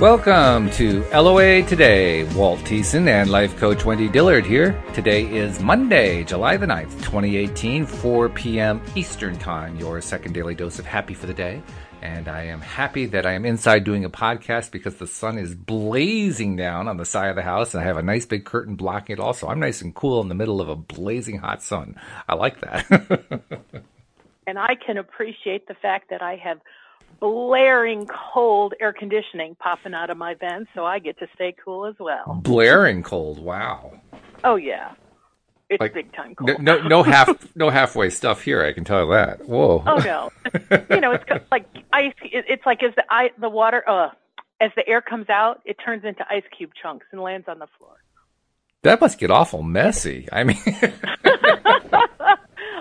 Welcome to LOA Today. Walt Thiessen and life coach Wendy Dillard here. Today is Monday, July the 9th, 2018, 4 p.m. Eastern Time, your second daily dose of happy for the day. And I am happy that I am inside doing a podcast because the sun is blazing down on the side of the house and I have a nice big curtain blocking it also. I'm nice and cool in the middle of a blazing hot sun. I like that. and I can appreciate the fact that I have blaring cold air conditioning popping out of my vents, so I get to stay cool as well. Blaring cold, wow. Oh yeah, it's like, big time cold. No, no, no half, no halfway stuff here. I can tell you that. Whoa. Oh no, you know it's like ice. It's like as the I, the water, uh, as the air comes out, it turns into ice cube chunks and lands on the floor. That must get awful messy. I mean.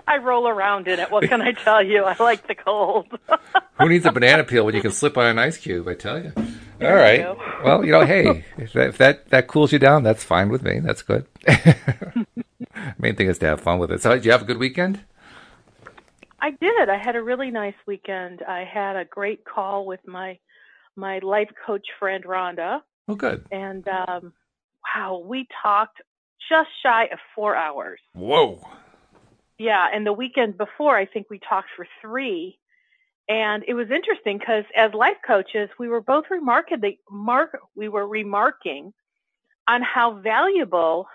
I roll around in it. What can I tell you? I like the cold. Who needs a banana peel when you can slip on an ice cube? I tell you. All right. You well, you know, hey, if that, if that, that cools you down, that's fine with me. That's good. Main thing is to have fun with it. So, did you have a good weekend? I did. I had a really nice weekend. I had a great call with my my life coach friend Rhonda. Oh, good. And um, wow, we talked just shy of four hours. Whoa. Yeah, and the weekend before, I think we talked for three. And it was interesting because as life coaches, we were both remarkably mark we were remarking on how valuable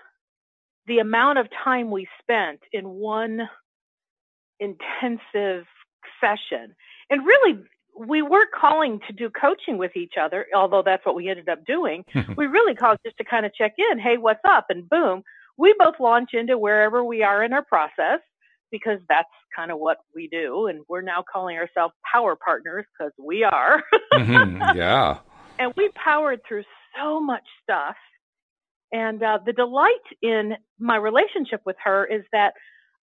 the amount of time we spent in one intensive session. And really we weren't calling to do coaching with each other, although that's what we ended up doing. we really called just to kind of check in, hey, what's up? And boom, we both launch into wherever we are in our process because that's kind of what we do. And we're now calling ourselves power partners because we are. mm-hmm. Yeah. And we powered through so much stuff. And uh, the delight in my relationship with her is that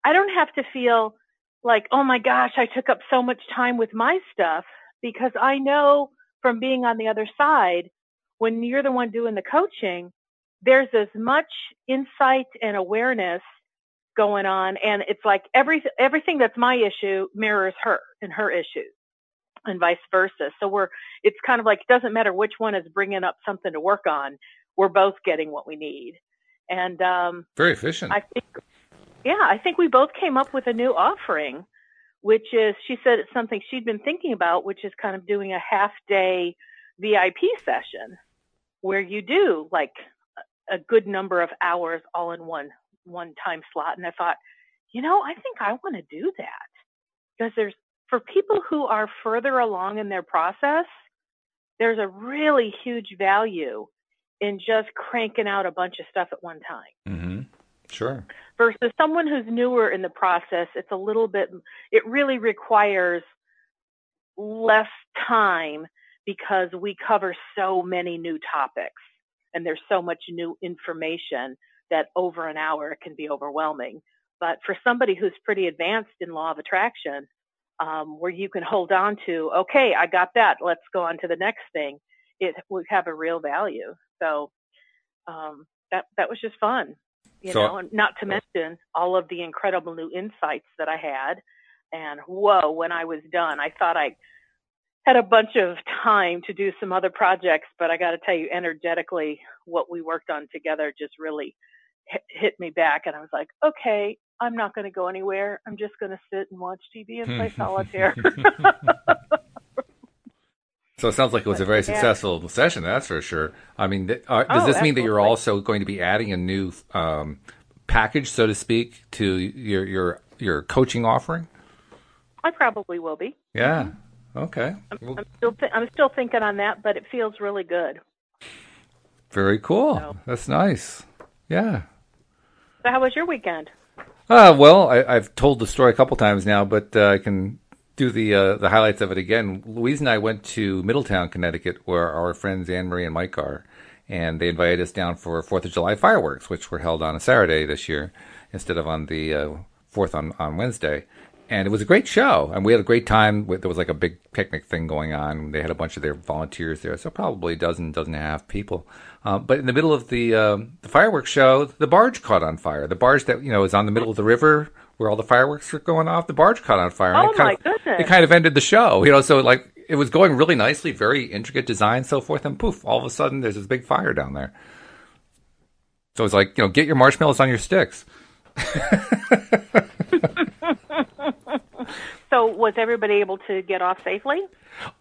I don't have to feel like, oh my gosh, I took up so much time with my stuff because I know from being on the other side, when you're the one doing the coaching, there's as much insight and awareness going on and it's like every everything that's my issue mirrors her and her issues and vice versa. So we're it's kind of like it doesn't matter which one is bringing up something to work on we're both getting what we need. And um very efficient. I think yeah i think we both came up with a new offering which is she said it's something she'd been thinking about which is kind of doing a half day vip session where you do like a good number of hours all in one one time slot. And I thought, you know, I think I want to do that because there's, for people who are further along in their process, there's a really huge value in just cranking out a bunch of stuff at one time. Mm-hmm. Sure. Versus someone who's newer in the process, it's a little bit, it really requires less time because we cover so many new topics and there's so much new information that over an hour it can be overwhelming. But for somebody who's pretty advanced in law of attraction, um, where you can hold on to, okay, I got that, let's go on to the next thing, it would have a real value. So um, that that was just fun, you so, know, and not to mention all of the incredible new insights that I had. And whoa, when I was done, I thought I had a bunch of time to do some other projects, but I got to tell you, energetically, what we worked on together just really hit me back and I was like, okay, I'm not going to go anywhere. I'm just going to sit and watch TV and play solitaire. so it sounds like it was a very successful session, that's for sure. I mean, th- uh, does oh, this mean that you're also going to be adding a new um, package, so to speak, to your your your coaching offering? I probably will be. Yeah. Mm-hmm. Okay. I'm, I'm still th- I'm still thinking on that, but it feels really good. Very cool. So. That's nice. Yeah. So, how was your weekend? Uh, well, I, have told the story a couple times now, but uh, I can do the uh, the highlights of it again. Louise and I went to Middletown, Connecticut, where our friends Anne Marie and Mike are, and they invited us down for Fourth of July fireworks, which were held on a Saturday this year instead of on the uh, Fourth on on Wednesday and it was a great show. And we had a great time. There was like a big picnic thing going on. They had a bunch of their volunteers there, so probably a dozen, dozen and a half people. Uh, but in the middle of the uh, the fireworks show, the barge caught on fire. The barge that you know is on the middle of the river where all the fireworks are going off. The barge caught on fire. Oh my of, goodness! It kind of ended the show. You know, so like it was going really nicely, very intricate design, so forth, and poof! All of a sudden, there's this big fire down there. So it's like, you know, get your marshmallows on your sticks. so was everybody able to get off safely?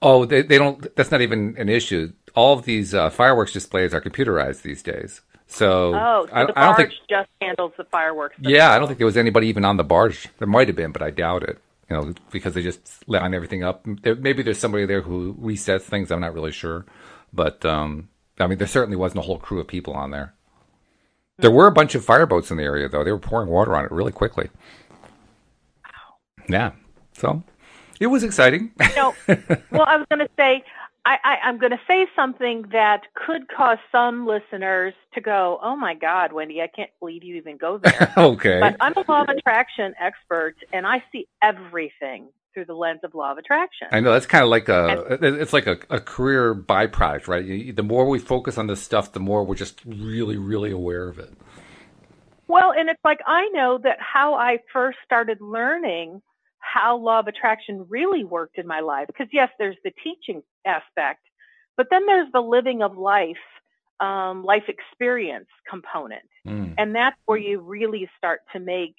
Oh, they, they don't. That's not even an issue. All of these uh, fireworks displays are computerized these days. So, oh, so I, the barge I don't think just handles the fireworks. Yeah, I don't think there was anybody even on the barge. There might have been, but I doubt it. You know, because they just line everything up. There, maybe there's somebody there who resets things. I'm not really sure, but um, I mean, there certainly wasn't a whole crew of people on there. There were a bunch of fireboats in the area, though. They were pouring water on it really quickly. Yeah, so it was exciting. no, well, I was going to say I, I, I'm going to say something that could cause some listeners to go, "Oh my God, Wendy, I can't believe you even go there." okay. But I'm a law of attraction expert, and I see everything through the lens of law of attraction. I know that's kind of like a it's like a, a career byproduct, right? You, the more we focus on this stuff, the more we're just really, really aware of it. Well, and it's like I know that how I first started learning how law of attraction really worked in my life. Because yes, there's the teaching aspect, but then there's the living of life, um, life experience component. Mm. And that's where you really start to make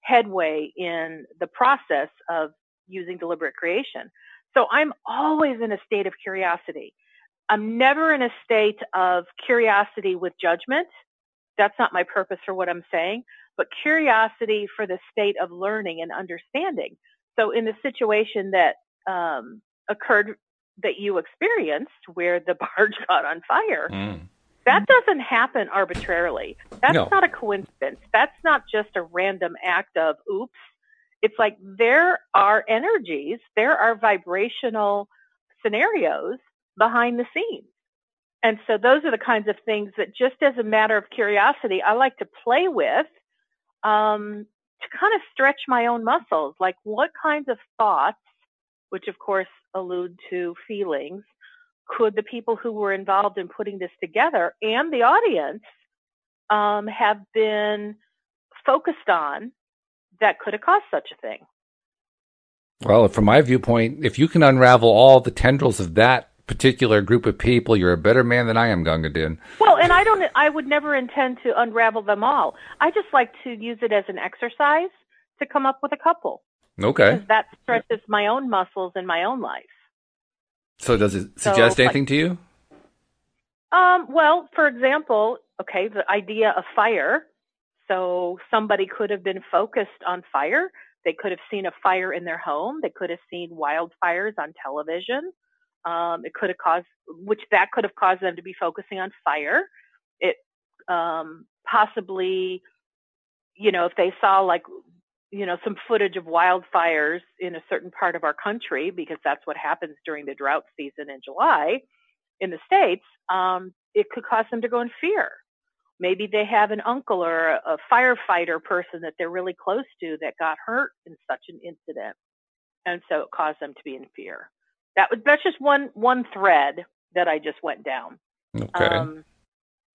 headway in the process of using deliberate creation. So I'm always in a state of curiosity. I'm never in a state of curiosity with judgment. That's not my purpose for what I'm saying, but curiosity for the state of learning and understanding. So in the situation that um, occurred that you experienced where the barge caught on fire, mm. that doesn't happen arbitrarily. That's no. not a coincidence. That's not just a random act of oops. It's like there are energies, there are vibrational scenarios behind the scenes. And so those are the kinds of things that just as a matter of curiosity, I like to play with um, to kind of stretch my own muscles, like what kinds of thoughts, which of course allude to feelings, could the people who were involved in putting this together and the audience um, have been focused on that could have caused such a thing? Well, from my viewpoint, if you can unravel all the tendrils of that particular group of people, you're a better man than I am, Gunga Din. Well, and I don't. I would never intend to unravel them all. I just like to use it as an exercise to come up with a couple. Okay. That stretches my own muscles in my own life. So, does it suggest so, anything like, to you? Um. Well, for example, okay, the idea of fire. So somebody could have been focused on fire. They could have seen a fire in their home. They could have seen wildfires on television. Um, it could have caused, which that could have caused them to be focusing on fire. It um, possibly, you know, if they saw like, you know, some footage of wildfires in a certain part of our country, because that's what happens during the drought season in July in the States, um, it could cause them to go in fear. Maybe they have an uncle or a, firefighter person that they're really close to that got hurt in such an incident. And so it caused them to be in fear. That was that's just one one thread that I just went down. Okay. Um,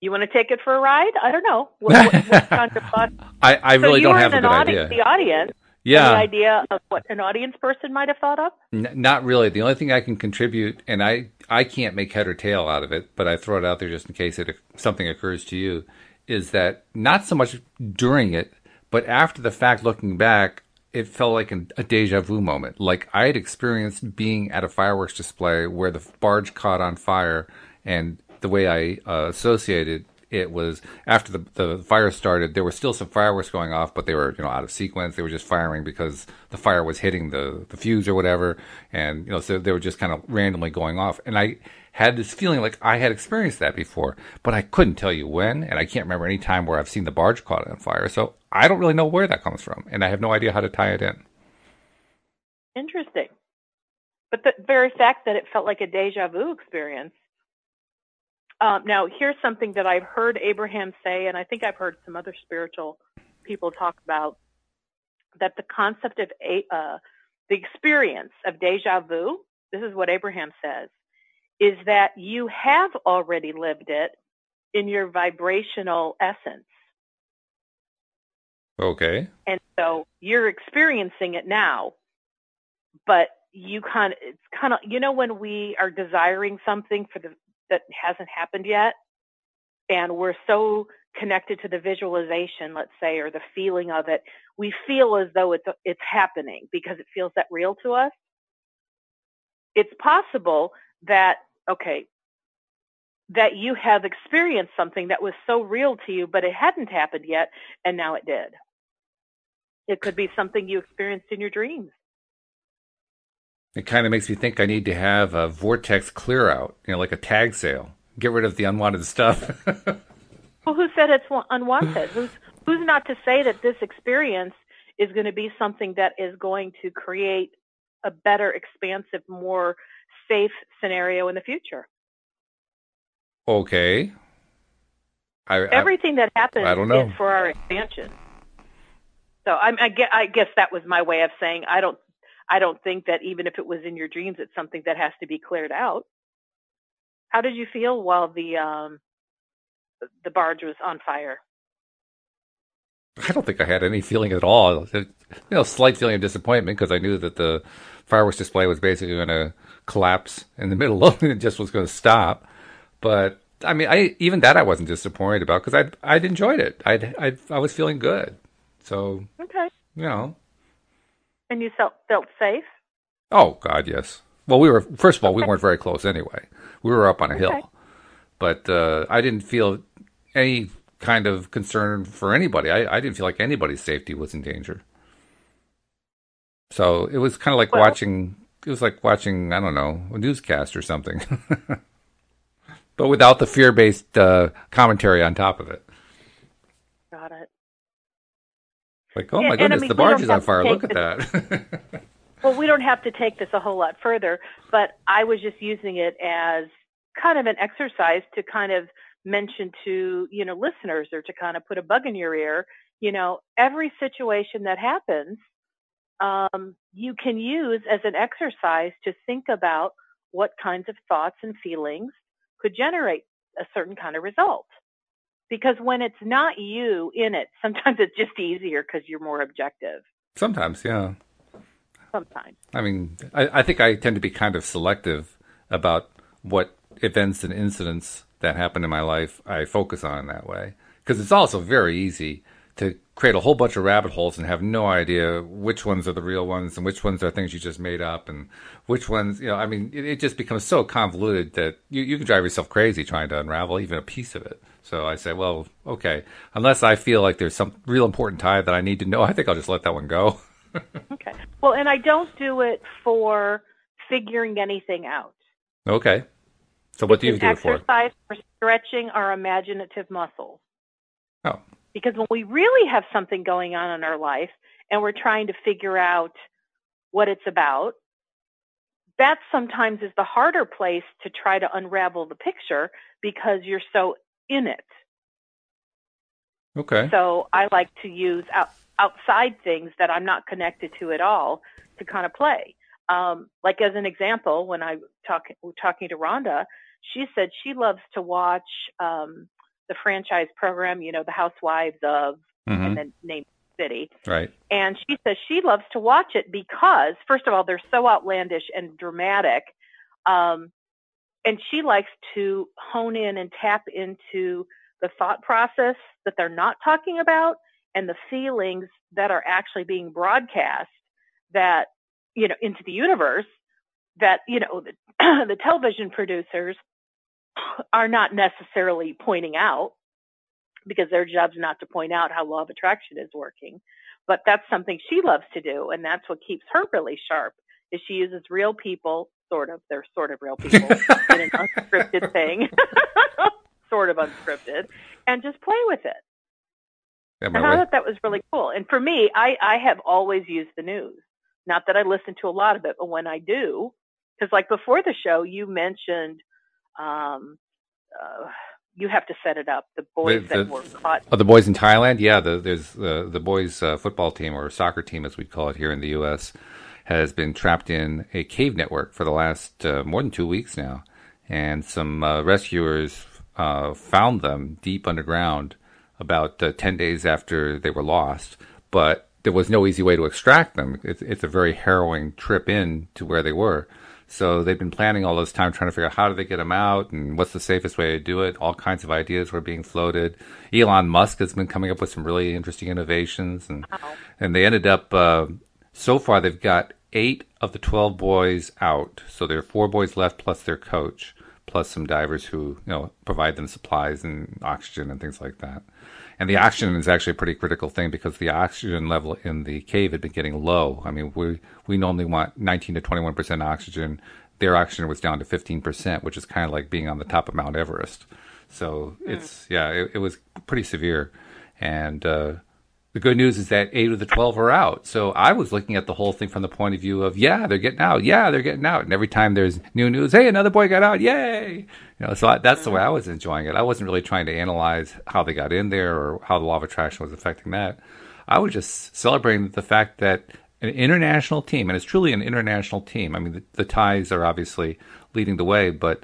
you want to take it for a ride? I don't know. What, what, what kind of thought? I, I really so don't have a good audi- idea. The audience. Yeah. Any idea of what an audience person might have thought of? N- not really. The only thing I can contribute, and I I can't make head or tail out of it, but I throw it out there just in case it something occurs to you, is that not so much during it, but after the fact, looking back, it felt like an, a deja vu moment. Like I had experienced being at a fireworks display where the barge caught on fire, and the way I uh, associated it was after the the fire started, there were still some fireworks going off, but they were you know out of sequence. They were just firing because the fire was hitting the the fuse or whatever, and you know so they were just kind of randomly going off. And I had this feeling like I had experienced that before, but I couldn't tell you when, and I can't remember any time where I've seen the barge caught on fire. So I don't really know where that comes from, and I have no idea how to tie it in. Interesting. But the very fact that it felt like a deja vu experience. Um, now, here's something that I've heard Abraham say, and I think I've heard some other spiritual people talk about that the concept of a, uh, the experience of deja vu, this is what Abraham says, is that you have already lived it in your vibrational essence. Okay. And so you're experiencing it now, but you kind of it's kind of you know when we are desiring something for the that hasn't happened yet and we're so connected to the visualization let's say or the feeling of it we feel as though it's it's happening because it feels that real to us it's possible that okay that you have experienced something that was so real to you but it hadn't happened yet and now it did it could be something you experienced in your dreams it kind of makes me think I need to have a vortex clear out, you know, like a tag sale. Get rid of the unwanted stuff. well, who said it's unwanted? who's who's not to say that this experience is going to be something that is going to create a better, expansive, more safe scenario in the future? Okay. I, Everything I, that happens I don't know. is for our expansion. So I, I, I guess that was my way of saying I don't I don't think that even if it was in your dreams, it's something that has to be cleared out. How did you feel while the um, the barge was on fire? I don't think I had any feeling at all. You know, slight feeling of disappointment because I knew that the fireworks display was basically going to collapse in the middle of it and just was going to stop. But I mean, I even that I wasn't disappointed about because I'd I'd enjoyed it. I'd, I'd I was feeling good. So okay, you know, and you felt felt safe? Oh God, yes. Well, we were first of all we weren't very close anyway. We were up on a okay. hill, but uh, I didn't feel any kind of concern for anybody. I, I didn't feel like anybody's safety was in danger. So it was kind of like well, watching. It was like watching I don't know a newscast or something, but without the fear-based uh, commentary on top of it. Got it. Like, oh my and, goodness, and I mean, the barge is on fire. Look at that. well, we don't have to take this a whole lot further, but I was just using it as kind of an exercise to kind of mention to, you know, listeners or to kind of put a bug in your ear, you know, every situation that happens, um, you can use as an exercise to think about what kinds of thoughts and feelings could generate a certain kind of result because when it's not you in it, sometimes it's just easier because you're more objective. Sometimes, yeah. Sometimes. I mean, I, I think I tend to be kind of selective about what events and incidents that happen in my life I focus on that way. Because it's also very easy to create a whole bunch of rabbit holes and have no idea which ones are the real ones and which ones are things you just made up and which ones, you know, I mean, it, it just becomes so convoluted that you, you can drive yourself crazy trying to unravel even a piece of it. So I say, well, okay, unless I feel like there's some real important tie that I need to know, I think I'll just let that one go. okay. Well, and I don't do it for figuring anything out. Okay. So what do you do it for? Exercise for stretching our imaginative muscles. Oh. Because when we really have something going on in our life and we're trying to figure out what it's about, that sometimes is the harder place to try to unravel the picture because you're so in it. Okay. So I like to use out, outside things that I'm not connected to at all to kind of play. Um, like as an example, when I talk talking to Rhonda, she said she loves to watch um, the franchise program. You know, the Housewives of, mm-hmm. and then name city. Right. And she says she loves to watch it because, first of all, they're so outlandish and dramatic. Um, and she likes to hone in and tap into the thought process that they're not talking about and the feelings that are actually being broadcast that you know into the universe that you know the, the television producers are not necessarily pointing out because their job's not to point out how law of attraction is working but that's something she loves to do and that's what keeps her really sharp is she uses real people sort of. They're sort of real people in an unscripted thing, sort of unscripted, and just play with it. Yeah, and I thought that was really cool. And for me, I, I have always used the news. Not that I listen to a lot of it, but when I do, because like before the show, you mentioned you have to set it up. The boys the, the, that were caught. Oh, the boys in Thailand. Yeah, the, there's the the boys uh, football team or soccer team, as we call it here in the U.S has been trapped in a cave network for the last uh, more than two weeks now. And some uh, rescuers uh, found them deep underground about uh, 10 days after they were lost. But there was no easy way to extract them. It's, it's a very harrowing trip in to where they were. So they've been planning all this time trying to figure out how do they get them out and what's the safest way to do it. All kinds of ideas were being floated. Elon Musk has been coming up with some really interesting innovations, and wow. and they ended up uh, so far they've got eight of the twelve boys out. So there are four boys left plus their coach plus some divers who you know provide them supplies and oxygen and things like that. And the oxygen is actually a pretty critical thing because the oxygen level in the cave had been getting low. I mean, we we normally want 19 to 21 percent oxygen. Their oxygen was down to 15 percent, which is kind of like being on the top of Mount Everest. So mm. it's yeah, it, it, was pretty severe. And uh, the good news is that eight of the 12 are out. So I was looking at the whole thing from the point of view of, yeah, they're getting out. Yeah, they're getting out. And every time there's new news, hey, another boy got out. Yay. You know, so I, that's the way I was enjoying it. I wasn't really trying to analyze how they got in there or how the law of attraction was affecting that. I was just celebrating the fact that an international team, and it's truly an international team. I mean, the, the Thais are obviously leading the way, but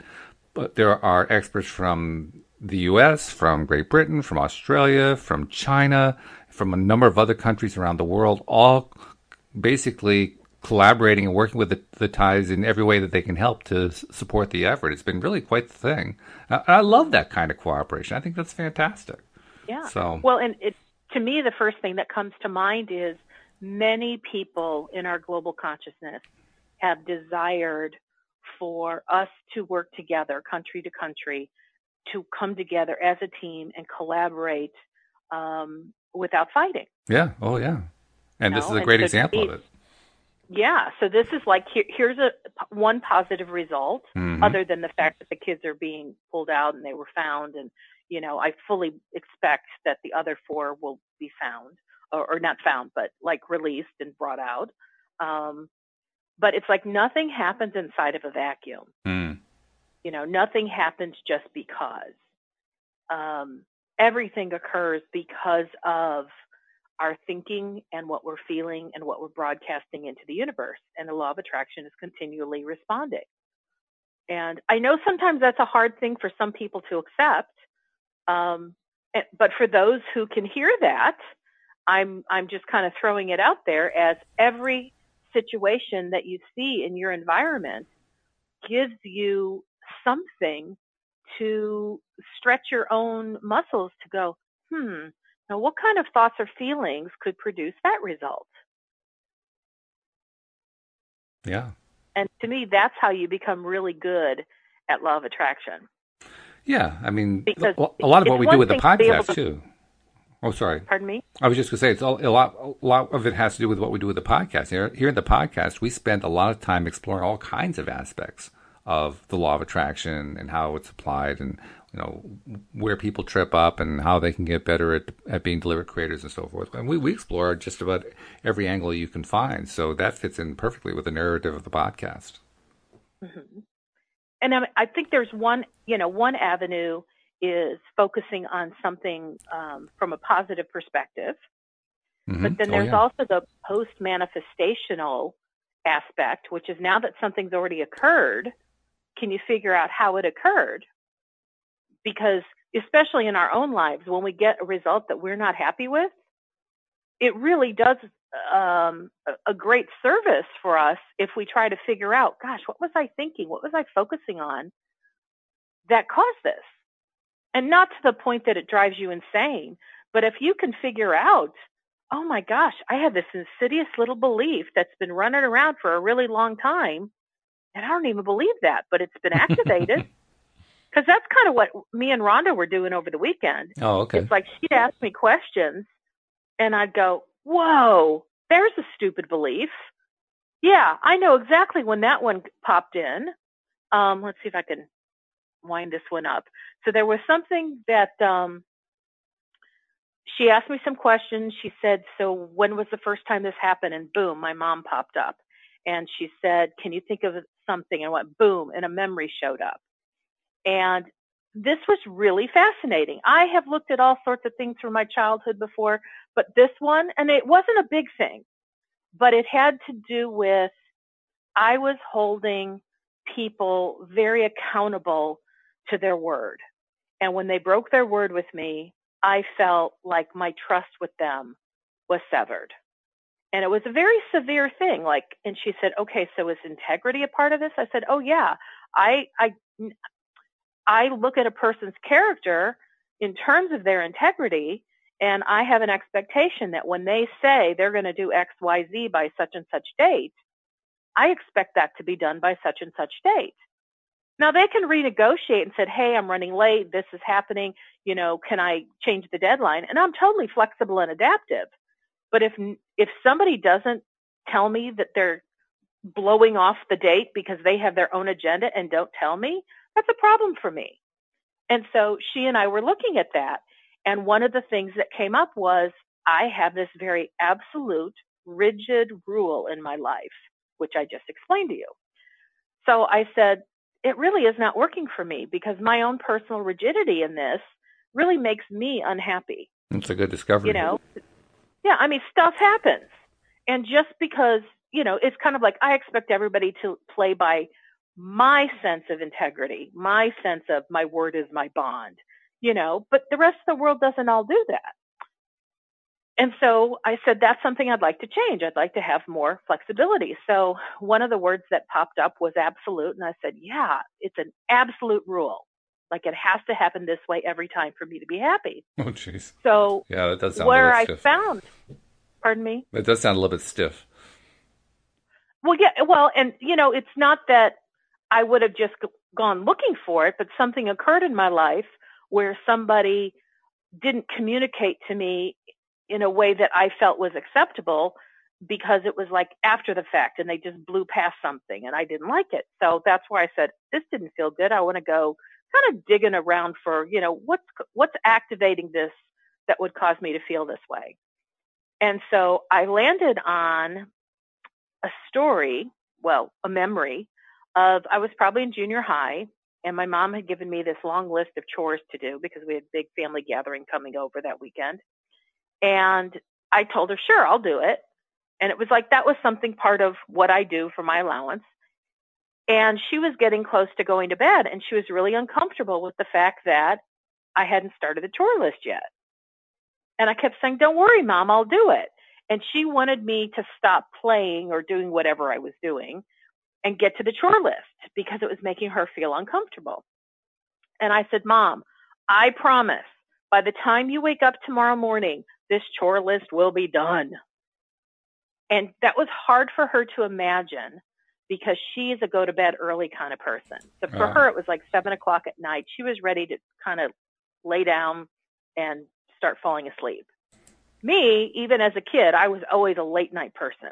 but there are experts from the U.S., from Great Britain, from Australia, from China, from a number of other countries around the world, all basically collaborating and working with the, the Thais in every way that they can help to s- support the effort. It's been really quite the thing. I, I love that kind of cooperation. I think that's fantastic. Yeah. So well, and it to me the first thing that comes to mind is many people in our global consciousness have desired for us to work together, country to country, to come together as a team and collaborate um, without fighting. Yeah. Oh, yeah. And you this is a great so example of it. Yeah. So this is like here, here's a one positive result, mm-hmm. other than the fact that the kids are being pulled out and they were found, and you know I fully expect that the other four will be found or, or not found, but like released and brought out. Um, but it's like nothing happens inside of a vacuum. Mm. You know, nothing happens just because. Um, everything occurs because of our thinking and what we're feeling and what we're broadcasting into the universe. And the law of attraction is continually responding. And I know sometimes that's a hard thing for some people to accept. Um, but for those who can hear that, I'm I'm just kind of throwing it out there as every situation that you see in your environment gives you something to stretch your own muscles to go, hmm, now what kind of thoughts or feelings could produce that result? Yeah. And to me, that's how you become really good at law of attraction. Yeah, I mean, because a lot of what we do with the podcast to, too. Oh, sorry. Pardon me. I was just going to say it's all, a lot. A lot of it has to do with what we do with the podcast. Here, here in the podcast, we spend a lot of time exploring all kinds of aspects of the law of attraction and how it's applied and you know where people trip up and how they can get better at, at being deliberate creators and so forth. And we, we explore just about every angle you can find. So that fits in perfectly with the narrative of the podcast. Mm-hmm. And I, I think there's one, you know, one avenue is focusing on something um, from a positive perspective. Mm-hmm. But then oh, there's oh, yeah. also the post manifestational aspect, which is now that something's already occurred, can you figure out how it occurred? Because especially in our own lives, when we get a result that we're not happy with, it really does um, a great service for us if we try to figure out, gosh, what was I thinking? What was I focusing on that caused this? And not to the point that it drives you insane, but if you can figure out, oh my gosh, I had this insidious little belief that's been running around for a really long time and I don't even believe that, but it's been activated. Because that's kind of what me and Rhonda were doing over the weekend. Oh, okay. It's like she'd ask me questions, and I'd go, "Whoa, there's a stupid belief." Yeah, I know exactly when that one popped in. Um, let's see if I can wind this one up. So there was something that um, she asked me some questions. She said, "So when was the first time this happened?" And boom, my mom popped up and she said, Can you think of something? And went boom, and a memory showed up. And this was really fascinating. I have looked at all sorts of things from my childhood before, but this one, and it wasn't a big thing, but it had to do with I was holding people very accountable to their word. And when they broke their word with me, I felt like my trust with them was severed. And it was a very severe thing. Like, and she said, okay, so is integrity a part of this? I said, oh yeah. I, I, I look at a person's character in terms of their integrity and I have an expectation that when they say they're going to do X, Y, Z by such and such date, I expect that to be done by such and such date. Now they can renegotiate and said, "Hey, I'm running late. This is happening. You know, can I change the deadline?" And I'm totally flexible and adaptive. But if if somebody doesn't tell me that they're blowing off the date because they have their own agenda and don't tell me, that's a problem for me. And so she and I were looking at that. And one of the things that came up was I have this very absolute, rigid rule in my life, which I just explained to you. So I said, it really is not working for me because my own personal rigidity in this really makes me unhappy. It's a good discovery. You know, yeah, I mean, stuff happens. And just because, you know, it's kind of like I expect everybody to play by my sense of integrity, my sense of my word is my bond, you know, but the rest of the world doesn't all do that. And so I said, that's something I'd like to change. I'd like to have more flexibility. So one of the words that popped up was absolute. And I said, yeah, it's an absolute rule. Like it has to happen this way every time for me to be happy. Oh, jeez. So yeah, that does sound where I stiff. found, pardon me? It does sound a little bit stiff. Well, yeah, well, and you know, it's not that I would have just gone looking for it, but something occurred in my life where somebody didn't communicate to me in a way that I felt was acceptable because it was like after the fact and they just blew past something and I didn't like it. So that's why I said, this didn't feel good. I want to go kind of digging around for, you know, what's, what's activating this that would cause me to feel this way. And so I landed on a story, well, a memory of, I was probably in junior high and my mom had given me this long list of chores to do because we had a big family gathering coming over that weekend. And I told her, sure, I'll do it. And it was like that was something part of what I do for my allowance. And she was getting close to going to bed and she was really uncomfortable with the fact that I hadn't started the chore list yet. And I kept saying, don't worry, mom, I'll do it. And she wanted me to stop playing or doing whatever I was doing and get to the chore list because it was making her feel uncomfortable. And I said, mom, I promise by the time you wake up tomorrow morning, this chore list will be done. And that was hard for her to imagine because she's a go to bed early kind of person. So for Uh. her, it was like seven o'clock at night. She was ready to kind of lay down and start falling asleep. Me, even as a kid, I was always a late night person.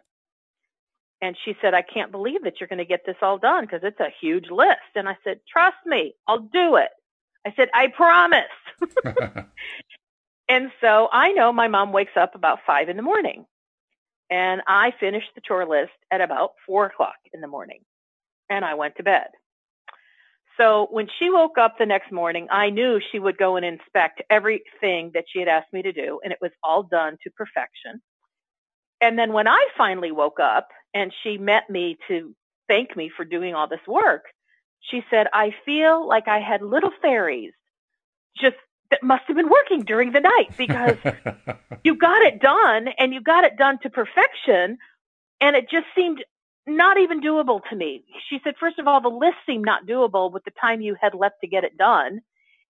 And she said, I can't believe that you're going to get this all done because it's a huge list. And I said, trust me, I'll do it. I said, I promise. And so I know my mom wakes up about five in the morning and I finished the chore list at about four o'clock in the morning and I went to bed. So when she woke up the next morning, I knew she would go and inspect everything that she had asked me to do and it was all done to perfection. And then when I finally woke up and she met me to thank me for doing all this work, she said, I feel like I had little fairies just that must have been working during the night because you got it done and you got it done to perfection and it just seemed not even doable to me. She said, first of all, the list seemed not doable with the time you had left to get it done.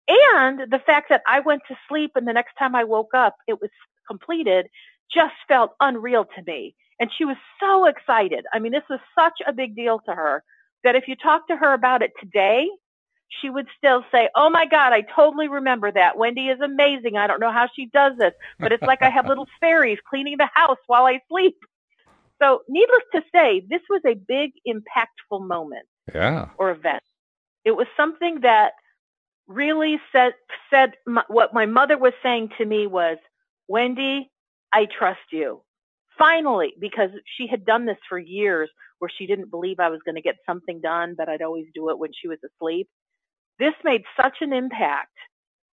And the fact that I went to sleep and the next time I woke up, it was completed just felt unreal to me. And she was so excited. I mean, this was such a big deal to her that if you talk to her about it today, she would still say, Oh my God, I totally remember that. Wendy is amazing. I don't know how she does this, but it's like I have little fairies cleaning the house while I sleep. So, needless to say, this was a big, impactful moment yeah. or event. It was something that really said, said my, what my mother was saying to me was, Wendy, I trust you. Finally, because she had done this for years where she didn't believe I was going to get something done, but I'd always do it when she was asleep. This made such an impact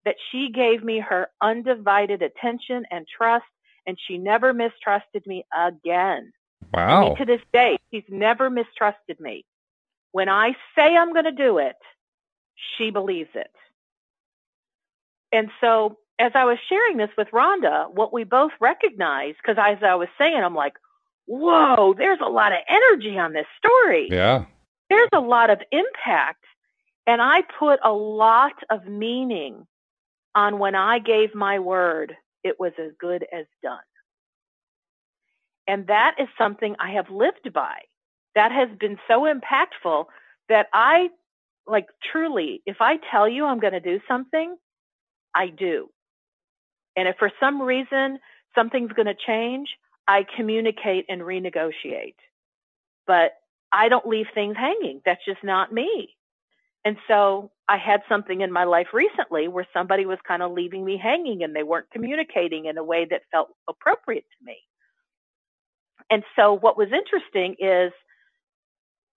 that she gave me her undivided attention and trust, and she never mistrusted me again. I Wow. mean, to this day, she's never mistrusted me. When I say I'm going to do it, she believes it. And so, as I was sharing this with Rhonda, what we both recognized, because as I was saying, I'm like, whoa, there's a lot of energy on this story. Yeah. There's a lot of impact. And I put a lot of meaning on when I gave my word, it was as good as done. And that is something I have lived by. That has been so impactful that I, like, truly, if I tell you I'm going to do something, I do. And if for some reason something's going to change, I communicate and renegotiate. But I don't leave things hanging. That's just not me. And so I had something in my life recently where somebody was kind of leaving me hanging and they weren't communicating in a way that felt appropriate to me. And so what was interesting is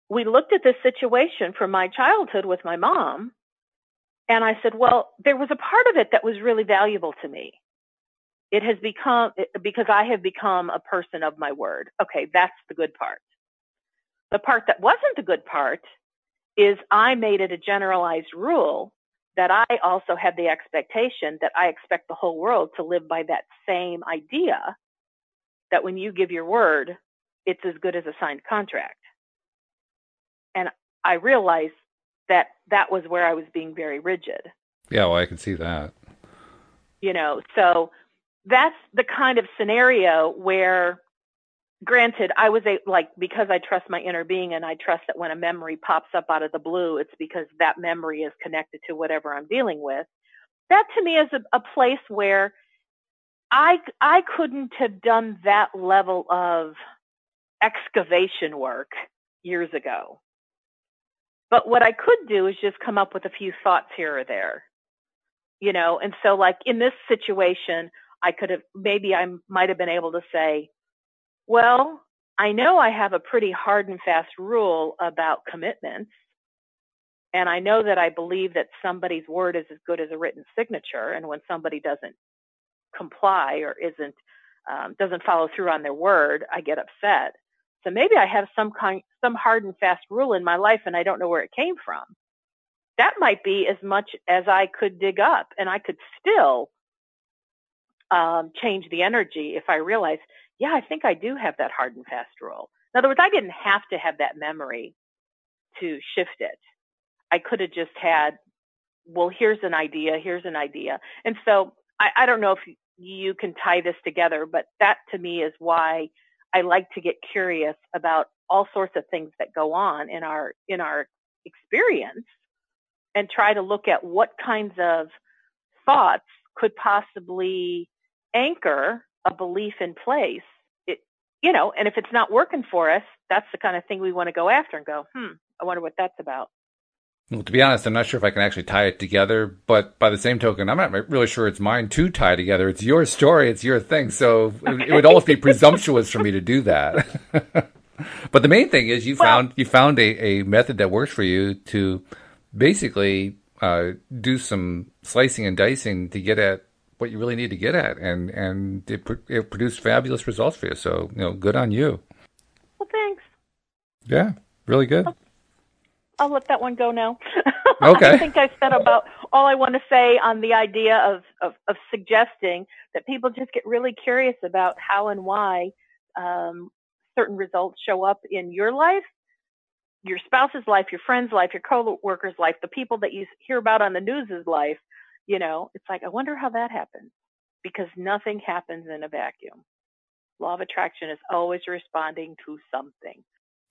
we looked at this situation from my childhood with my mom. And I said, well, there was a part of it that was really valuable to me. It has become, because I have become a person of my word. Okay, that's the good part. The part that wasn't the good part is I made it a generalized rule that I also had the expectation that I expect the whole world to live by that same idea that when you give your word, it's as good as a signed contract. And I realized that that was where I was being very rigid. Yeah, well, I can see that. You know, so that's the kind of scenario where granted i was a like because i trust my inner being and i trust that when a memory pops up out of the blue it's because that memory is connected to whatever i'm dealing with. That to me is a, a place where i i couldn't have done that level of excavation work years ago. But what i could do is just come up with a few thoughts here or there you know? And so like in this situation i could have maybe i might have been able to say well, I know I have a pretty hard and fast rule about commitments. And I know that I believe that somebody's word is as good as a written signature. And when somebody doesn't comply or isn't, um, doesn't follow through on their word, I get upset. So maybe I have some kind, some hard and fast rule in my life and I don't know where it came from. That might be as much as I could dig up and I could still um, change the energy if I realize yeah, I think I do have that hard and fast rule. In other words, I didn't have to have that memory to shift it. I could have just had, well, here's an idea, here's an idea. And so I, I don't know if you can tie this together, but that to me is why I like to get curious about all sorts of things that go on in our in our experience and try to look at what kinds of thoughts could possibly anchor a belief in place, it, you know, and if it's not working for us, that's the kind of thing we want to go after and go, hmm, I wonder what that's about. Well, to be honest, I'm not sure if I can actually tie it together, but by the same token, I'm not really sure it's mine to tie together. It's your story, it's your thing. So okay. it would almost be presumptuous for me to do that. but the main thing is you well, found you found a, a method that works for you to basically uh, do some slicing and dicing to get at what you really need to get at, and and it, it produced fabulous results for you. So you know, good on you. Well, thanks. Yeah, really good. I'll, I'll let that one go now. Okay. I think I said about all I want to say on the idea of, of, of suggesting that people just get really curious about how and why um, certain results show up in your life, your spouse's life, your friend's life, your co-worker's life, the people that you hear about on the news's life, you know, it's like, I wonder how that happens because nothing happens in a vacuum. Law of attraction is always responding to something.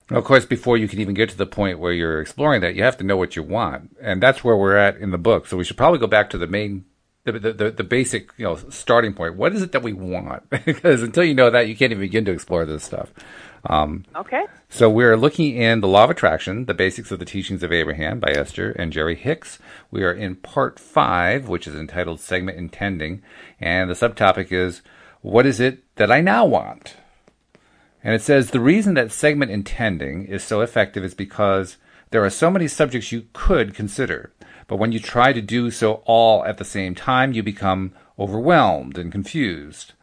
Of course, before you can even get to the point where you're exploring that, you have to know what you want, and that's where we're at in the book. So we should probably go back to the main, the the, the basic, you know, starting point. What is it that we want? because until you know that, you can't even begin to explore this stuff. Um, okay. So we're looking in The Law of Attraction, The Basics of the Teachings of Abraham by Esther and Jerry Hicks. We are in part five, which is entitled Segment Intending. And the subtopic is, What is it that I now want? And it says, The reason that segment intending is so effective is because there are so many subjects you could consider. But when you try to do so all at the same time, you become overwhelmed and confused.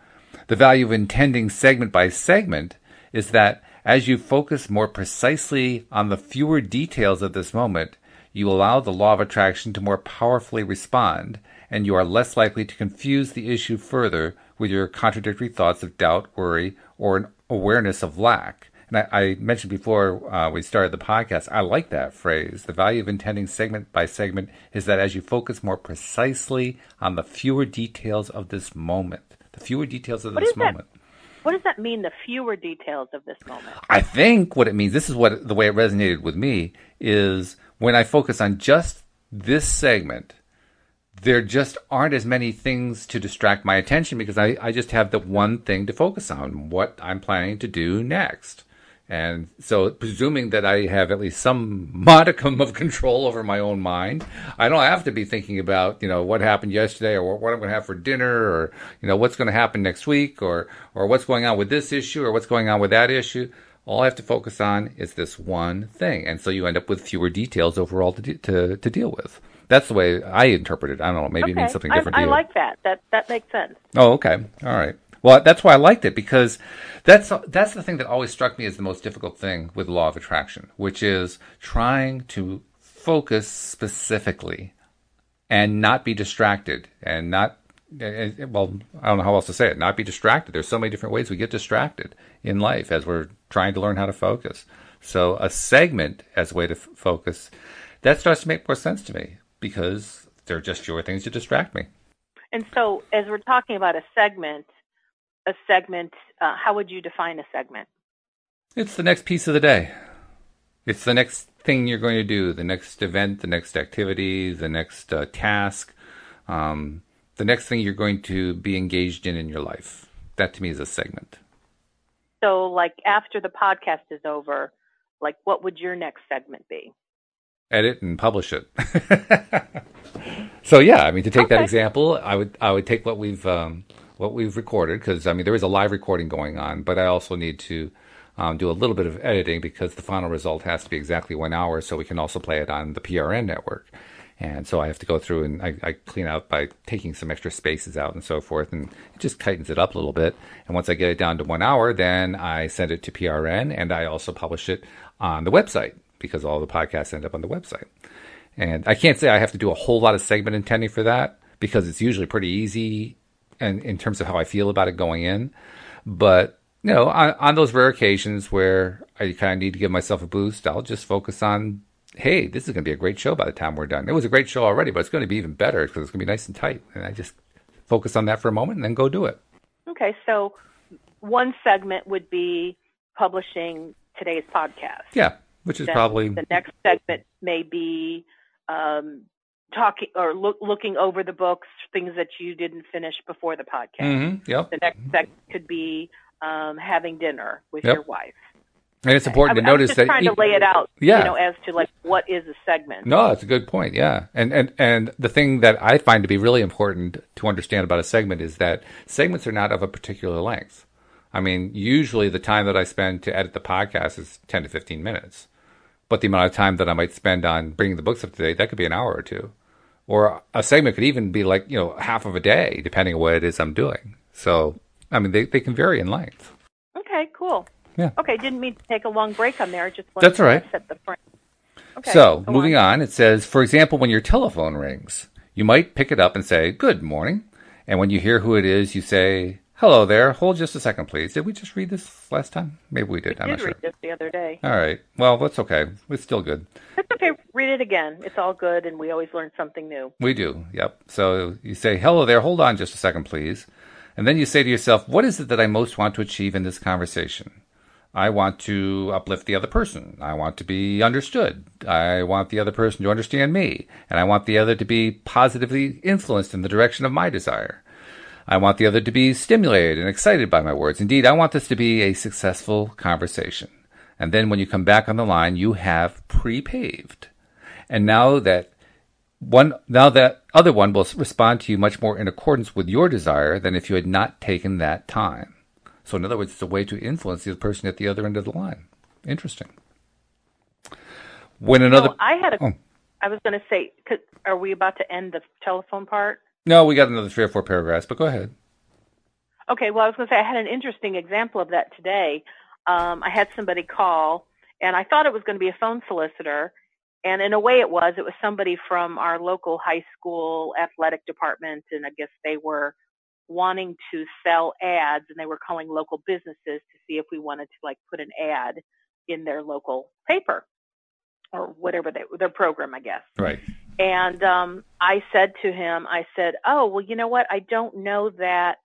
The value of intending segment by segment is that as you focus more precisely on the fewer details of this moment, you allow the law of attraction to more powerfully respond, and you are less likely to confuse the issue further with your contradictory thoughts of doubt, worry, or an awareness of lack. And I, I mentioned before uh, we started the podcast, I like that phrase. The value of intending segment by segment is that as you focus more precisely on the fewer details of this moment, the fewer details of What this is that? moment. What does that mean? The fewer details of this moment. I think what it means, this is what the way it resonated with me, is when I focus on just this segment, there just aren't as many things to distract my attention because I, I just have the one thing to focus on, what I'm planning to do next. And so, presuming that I have at least some modicum of control over my own mind, I don't have to be thinking about, you know, what happened yesterday or what I'm going to have for dinner or, you know, what's going to happen next week or, or what's going on with this issue or what's going on with that issue. All I have to focus on is this one thing. And so you end up with fewer details overall to, de- to, to deal with. That's the way I interpret it. I don't know. Maybe it means something different I to you. like that. That that makes sense. Oh, okay. All right. Well, that's why I liked it because that's that's the thing that always struck me as the most difficult thing with law of attraction, which is trying to focus specifically and not be distracted and not eh, eh, well, I don't know how else to say it. Not be distracted. There's so many different ways we get distracted in life as we're trying to learn how to focus. So a segment as a way to f- focus that starts to make more sense to me because they're just fewer things to distract me. And so, as we're talking about a segment, a segment, uh, how would you define a segment? It's the next piece of the day. It's the next thing you're going to do, the next event, the next activity, the next uh, task, um, the next thing you're going to be engaged in in your life. That to me is a segment. So, like after the podcast is over, like what would your next segment be? Edit and publish it. so yeah, I mean to take that example, I would I would take what we've um, what we've recorded because I mean there is a live recording going on, but I also need to um, do a little bit of editing because the final result has to be exactly one hour, so we can also play it on the PRN network. And so I have to go through and I, I clean out by taking some extra spaces out and so forth, and it just tightens it up a little bit. And once I get it down to one hour, then I send it to PRN, and I also publish it on the website because all the podcasts end up on the website. And I can't say I have to do a whole lot of segment intending for that because it's usually pretty easy and in terms of how I feel about it going in. But you know, on, on those rare occasions where I kind of need to give myself a boost, I'll just focus on, hey, this is going to be a great show by the time we're done. It was a great show already, but it's going to be even better because it's going to be nice and tight. And I just focus on that for a moment and then go do it. Okay, so one segment would be publishing today's podcast. Yeah, which is Then probably the next segment may be um, talking or look, looking over the books, things that you didn't finish before the podcast. Mhm, yep. The next segment could be um, having dinner with Yep. your wife. And it's important I, to I notice that trying to lay it out, Yeah. you know, as to like what is a segment. No, that's a good point. Yeah, and and and the thing that I find to be really important to understand about a segment is that segments are not of a particular length. I mean, usually the time that I spend to edit the podcast is ten to fifteen minutes, but the amount of time that I might spend on bringing the books up to date that could be an hour or two, or a segment could even be like you know half of a day, depending on what it is I'm doing. So, I mean, they they can vary in length. Okay, cool. Yeah. Okay, didn't mean to take a long break on there. Just wanted That's right. to set the frame. Okay. So, moving on. it says, for example, when your telephone rings, you might pick it up and say, Good morning. And when you hear who it is, you say, Hello there. Hold just a second, please. Did we just read this last time? Maybe we did. I'm Did not sure. read this the other day. All right. Well, that's okay. It's still good. It's okay. Read it again. It's all good, and we always learn something new. We do. Yep. So you say, Hello there. Hold on just a second, please. And then you say to yourself, What is it that I most want to achieve in this conversation? I want to uplift the other person. I want to be understood. I want the other person to understand me. And I want the other to be positively influenced in the direction of my desire. I want the other to be stimulated and excited by my words. Indeed, I want this to be a successful conversation. And then when you come back on the line, you have pre-paved. And now that one now that other one will respond to you much more in accordance with your desire than if you had not taken that time. So in other words, it's a way to influence the person at the other end of the line. Interesting. When another So I had a. Oh. I was going to say, 'cause- are we about to end the telephone part? No, we got another three or four paragraphs, but go ahead. Okay, well, I was going to say I had an interesting example of that today. Um, I had somebody call, and I thought it was going to be a phone solicitor, and in a way it was. It was somebody from our local high school athletic department, and I guess they were wanting to sell ads and they were calling local businesses to see if we wanted to like put an ad in their local paper or whatever they, their program, I guess. Right. And um, I said to him, I said, "Oh, well, you know what? I don't know that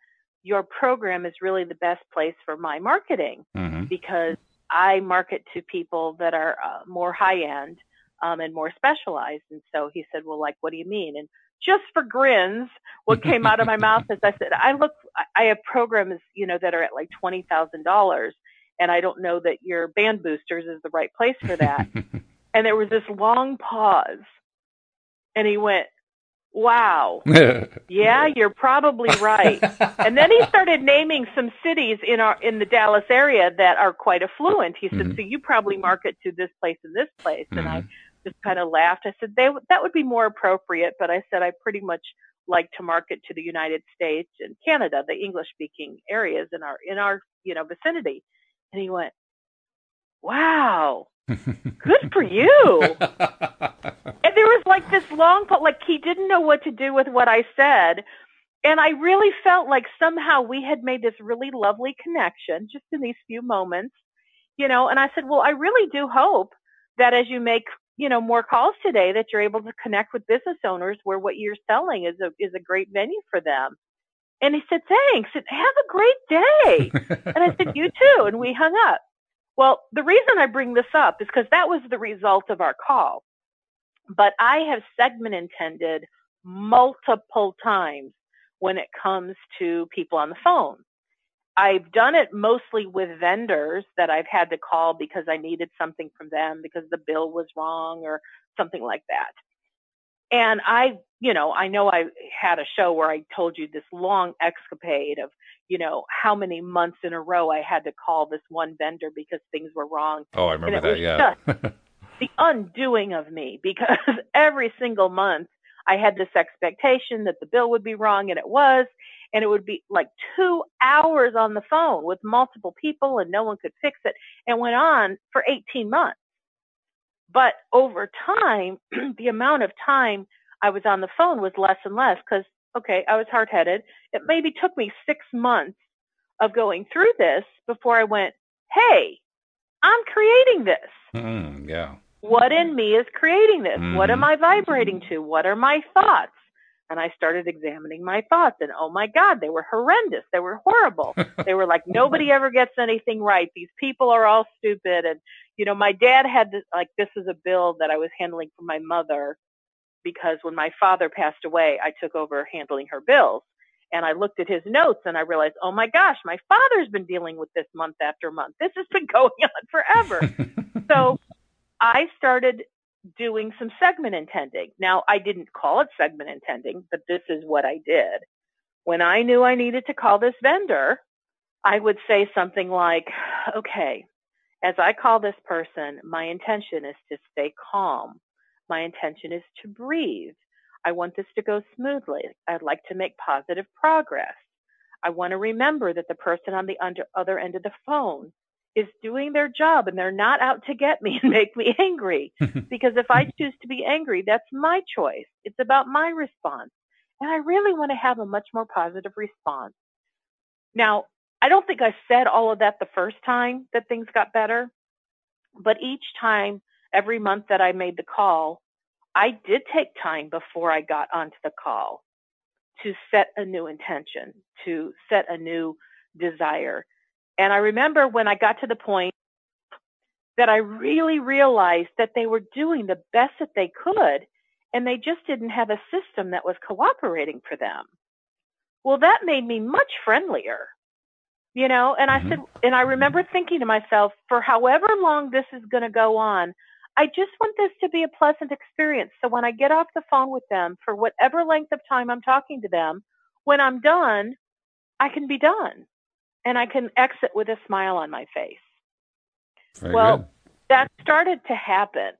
your program is really the best place for my marketing Mm-hmm. because I market to people that are uh, more high end um, and more specialized." And so he said, "Well, like, what do you mean?" And just for grins, what came out of my mouth is I said, "I look, I have programs, you know, that are at like twenty thousand dollars." And I don't know that your band boosters is the right place for that. And there was this long pause. And he went, Wow. Yeah, you're probably right. and then he started naming some cities in our in the Dallas area that are quite affluent. He said, Mhm. "So you probably market to this place and this place." And I Mhm. just kind of laughed. I said, "They that would be more appropriate." But I said, "I pretty much like to market to the United States and Canada, the English-speaking areas in our in our you know vicinity." And he went, "Wow, good for you." And there was like this long, but like he didn't know what to do with what I said. And I really felt like somehow we had made this really lovely connection just in these few moments, you know. And I said, well, I really do hope that as you make, you know, more calls today, that you're able to connect with business owners where what you're selling is a is a great venue for them. And he said, thanks, and have a great day. And I said, you too. And we hung up. Well, the reason I bring this up is because that was the result of our call. But I have segment intended multiple times when it comes to people on the phone. I've done it mostly with vendors that I've had to call because I needed something from them because the bill was wrong or something like that. And I, you know, I know I had a show where I told you this long escapade of, you know, how many months in a row I had to call this one vendor because things were wrong. oh, I remember that. Yeah. The undoing of me because every single month I had this expectation that the bill would be wrong and it was. And it would be like two hours on the phone with multiple people and no one could fix it and went on for 18 months. But over time, the amount of time I was on the phone was less and less because, okay, I was hard headed. It maybe took me six months of going through this before I went, hey, I'm creating this. Mm, yeah. What in me is creating this? What am Mhm. I vibrating to? What are my thoughts? And I started examining my thoughts, and oh my God, they were horrendous. They were horrible. they were like, nobody ever gets anything right. These people are all stupid. And, you know, my dad had this, like, this is a bill that I was handling for my mother because when my father passed away, I took over handling her bills. And I looked at his notes and I realized, oh my gosh, my father's been dealing with this month after month. This has been going on forever. so I started doing some segment intending. Now, I didn't call it segment intending, but this is what I did. When I knew I needed to call this vendor, I would say something like, okay, as I call this person, my intention is to stay calm. My intention is to breathe. I want this to go smoothly. I'd like to make positive progress. I want to remember that the person on the under, other end of the phone is doing their job and they're not out to get me and make me angry. because if I choose to be angry, that's my choice. It's about my response. And I really want to have a much more positive response. Now, I don't think I said all of that the first time that things got better, but each time, every month that I made the call, I did take time before I got onto the call to set a new intention, to set a new desire. And I remember when I got to the point that I really realized that they were doing the best that they could and they just didn't have a system that was cooperating for them. Well, that made me much friendlier, you know, and I Mhm. said, and I remember thinking to myself, for however long this is going to go on, I just want this to be a pleasant experience. So when I get off the phone with them for whatever length of time I'm talking to them, when I'm done, I can be done and I can exit with a smile on my face. Very Well, good. That started to happen.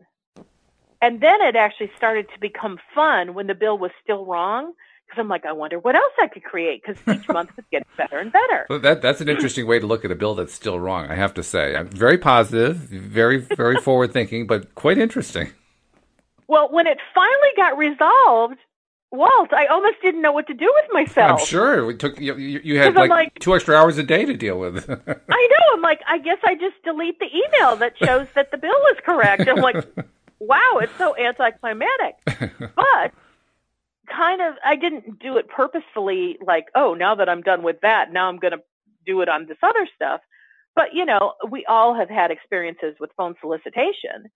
And then it actually started to become fun when the bill was still wrong. Because I'm like, I wonder what else I could create because each month it gets better and better. Well, that that's an interesting way to look at a bill that's still wrong. I have to say, I'm very positive, very very forward thinking, but quite interesting. Well, when it finally got resolved, Walt, I almost didn't know what to do with myself. I'm sure it took you. You had like, like, two extra hours a day to deal with. I know. I'm like, I guess I just delete the email that shows that the bill is correct. I'm like, wow, it's so anticlimactic. But kind of, I didn't do it purposefully. Like, oh, now that I'm done with that, now I'm going to do it on this other stuff. But you know, we all have had experiences with phone solicitation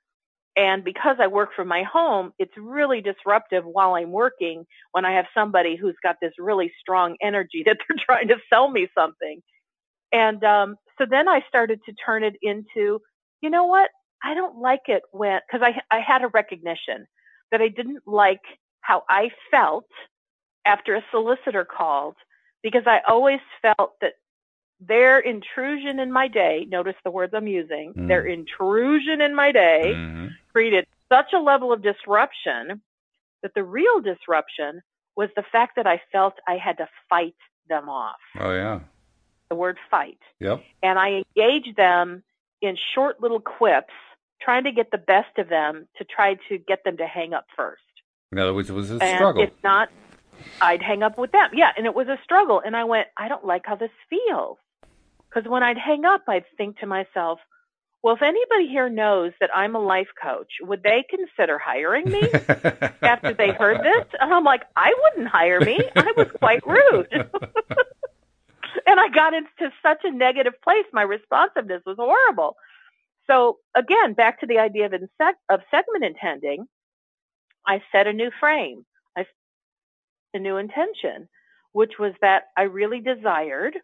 and because I work from my home, it's really disruptive while I'm working when I have somebody who's got this really strong energy that they're trying to sell me something. And um, so then I started to turn it into, you know what? I don't like it when, because I, I had a recognition that I didn't like how I felt after a solicitor called because I always felt that their intrusion in my day, notice the words I'm using, mm. their intrusion in my day mm-hmm. Created such a level of disruption that the real disruption was the fact that I felt I had to fight them off. Oh, yeah. The word fight. Yep. And I engaged them in short little quips, trying to get the best of them to try to get them to hang up first. In other words, it was a and struggle. If not, I'd hang up with them. Yeah, and it was a struggle. And I went, I don't like how this feels. Because when I'd hang up, I'd think to myself, well, if anybody here knows that I'm a life coach, would they consider hiring me after they heard this? And I'm like, I wouldn't hire me. I was quite rude. and I got into such a negative place. My responsiveness was horrible. So again, back to the idea of, of segment intending, I set a new frame. I set a new intention, which was that I really desired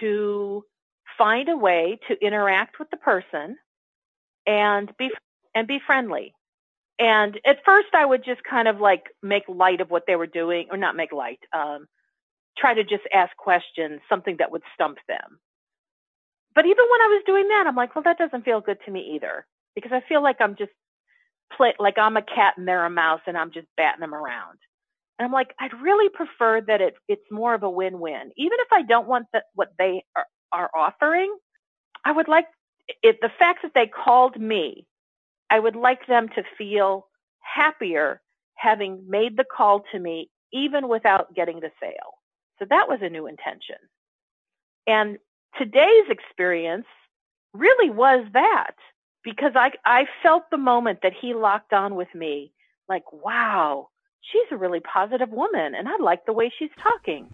to find a way to interact with the person and be and be friendly. And at first I would just kind of like make light of what they were doing or not make light, um, try to just ask questions, something that would stump them. But even when I was doing that, I'm like, well, that doesn't feel good to me either because I feel like I'm just play, like I'm a cat and they're a mouse and I'm just batting them around. And I'm like, I'd really prefer that it, it's more of a win-win. Even if I don't want that what they are, are offering, I would like it, the fact that they called me, I would like them to feel happier having made the call to me, even without getting the sale. So that was a new intention. And today's experience really was that because I, I felt the moment that he locked on with me like, wow, she's a really positive woman and I like the way she's talking.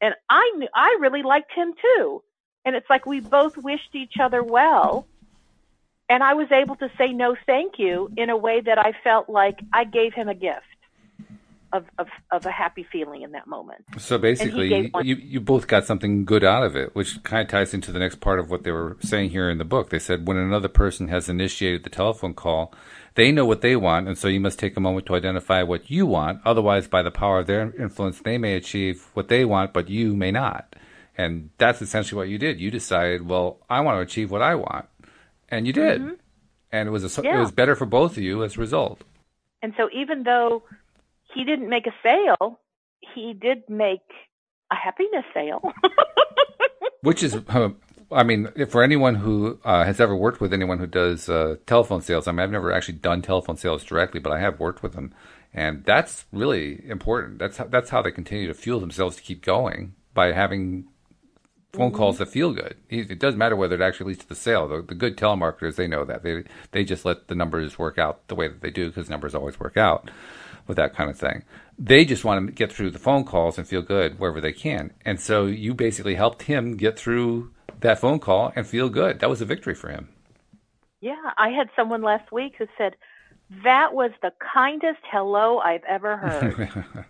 And I knew, I really liked him too. And it's like we both wished each other well. And I was able to say no thank you in a way that I felt like I gave him a gift of, of, of a happy feeling in that moment. So basically, you, you both got something good out of it, which kind of ties into the next part of what they were saying here in the book. They said when another person has initiated the telephone call, they know what they want, and so you must take a moment to identify what you want. Otherwise, by the power of their influence, they may achieve what they want, but you may not. And that's essentially what you did. You decided, well, I want to achieve what I want, and you did. Mm-hmm. And it was a, yeah. it was better for both of you as a result. And so, even though he didn't make a sale, he did make a happiness sale. Which is, I mean, for anyone who uh, has ever worked with anyone who does uh, telephone sales, I mean, I've never actually done telephone sales directly, but I have worked with them, and that's really important. That's how, that's how they continue to fuel themselves to keep going by having phone mm-hmm. calls that feel good. It doesn't matter whether it actually leads to the sale. The, the, good telemarketers, they know that they they just let the numbers work out the way that they do because numbers always work out with that kind of thing. They just want to get through the phone calls and feel good wherever they can. And so you basically helped him get through that phone call and feel good. That was a victory for him. Yeah, I had someone last week who said, That was the kindest hello I've ever heard.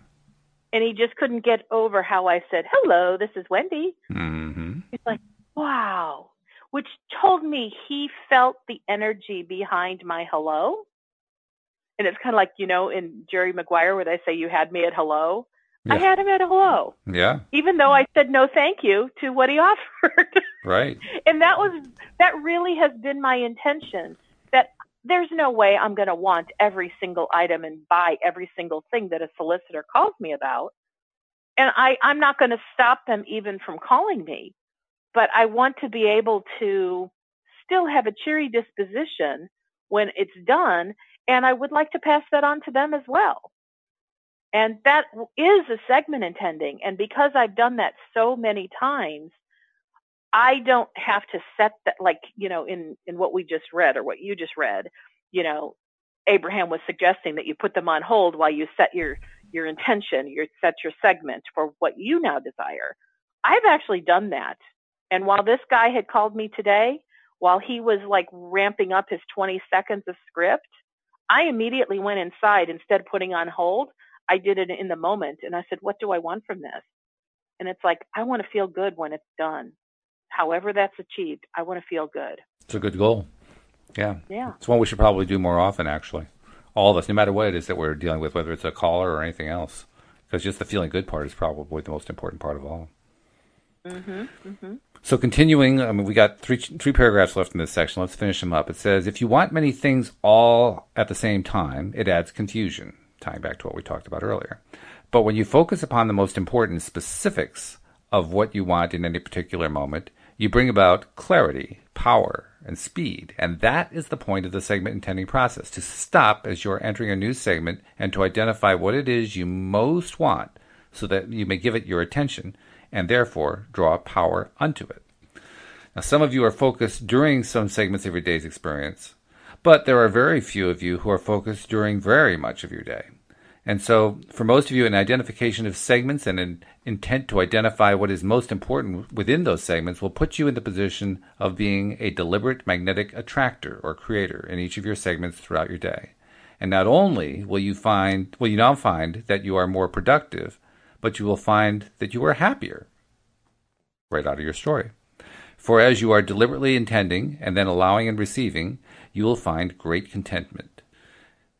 and he just couldn't get over how I said, Hello, this is Wendy. Mm-hmm. He's like, Wow. Which told me he felt the energy behind my hello and it's kind of like you know in Jerry Maguire where they say you had me at hello. Yeah. I had him at hello. Yeah. Even though I said no thank you to what he offered. right. And that was that really has been my intention there's no way I'm going to want every single item and buy every single thing that a solicitor calls me about. And I I'm not going to stop them even from calling me. But I want to be able to still have a cheery disposition when it's done and I would like to pass that on to them as well. And that is a segment intending. And because I've done that so many times, I don't have to set that, like, you know, in, in what we just read or what you just read, you know, Abraham was suggesting that you put them on hold while you set your, your intention, you set your segment for what you now desire. I've actually done that. And while this guy had called me today, while he was like ramping up his 20 seconds of script, I immediately went inside instead of putting on hold. I did it in the moment and I said, what do I want from this? And it's like, I want to feel good when it's done. However that's achieved, I want to feel good. It's a good goal. Yeah. Yeah. It's one we should probably do more often, actually. All of us, no matter what it is that we're dealing with, whether it's a caller or anything else. Because just the feeling good part is probably the most important part of all. Mm-hmm. Mm-hmm. So continuing, I mean, we got three three paragraphs left in this section. Let's finish them up. It says, if you want many things all at the same time, it adds confusion, tying back to what we talked about earlier. But when you focus upon the most important specifics of what you want in any particular moment, you bring about clarity, power, and speed. And that is the point of the segment intending process to stop as you're entering a new segment and to identify what it is you most want so that you may give it your attention and therefore draw power unto it. Now, some of you are focused during some segments of your day's experience, but there are very few of you who are focused during very much of your day. And so, for most of you, an identification of segments and an intent to identify what is most important within those segments will put you in the position of being a deliberate magnetic attractor or creator in each of your segments throughout your day. And not only will you find, will you now find that you are more productive, but you will find that you are happier right out of your story. For as you are deliberately intending and then allowing and receiving, you will find great contentment.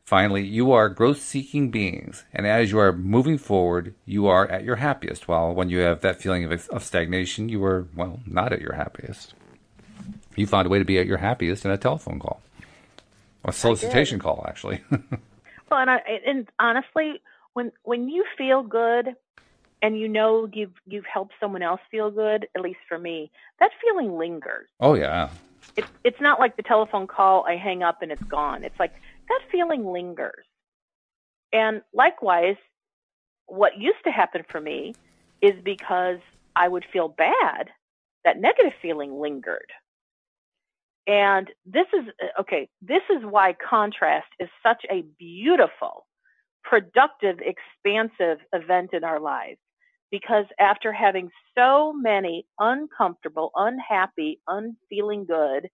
Finally, you are growth seeking beings, and as you are moving forward, you are at your happiest, while when you have that feeling of, of stagnation, you are, well, not at your happiest. You found a way to be at your happiest in a telephone call, a solicitation call, actually. well, and, I, and honestly, when when you feel good and you know you've you've helped someone else feel good, at least for me, that feeling lingers. Oh yeah. It's it's not like the telephone call I hang up and it's gone. It's like that feeling lingers. And likewise, what used to happen for me is because I would feel bad, that negative feeling lingered. And this is okay, this is why contrast is such a beautiful, productive, expansive event in our lives because after having so many uncomfortable, unhappy, unfeeling good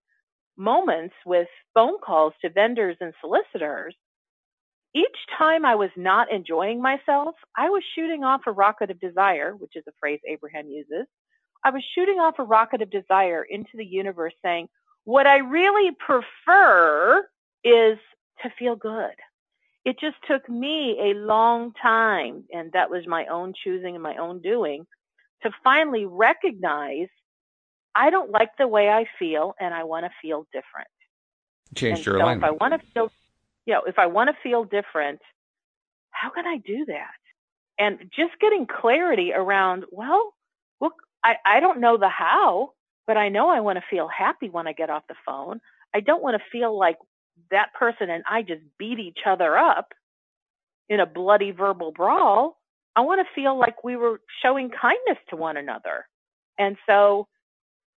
moments with phone calls to vendors and solicitors, each time I was not enjoying myself, I was shooting off a rocket of desire, which is a phrase Abraham uses. I was shooting off a rocket of desire into the universe saying, what I really prefer is to feel good it just took me a long time, and that was my own choosing and my own doing, to finally recognize I don't like the way I feel and I want to feel different. Change your so alignment. If I want to feel, you know, if I want to feel different, how can I do that? And just getting clarity around, well, look, I, I don't know the how, but I know I want to feel happy when I get off the phone. I don't want to feel like that person and I just beat each other up in a bloody verbal brawl, I want to feel like we were showing kindness to one another. And so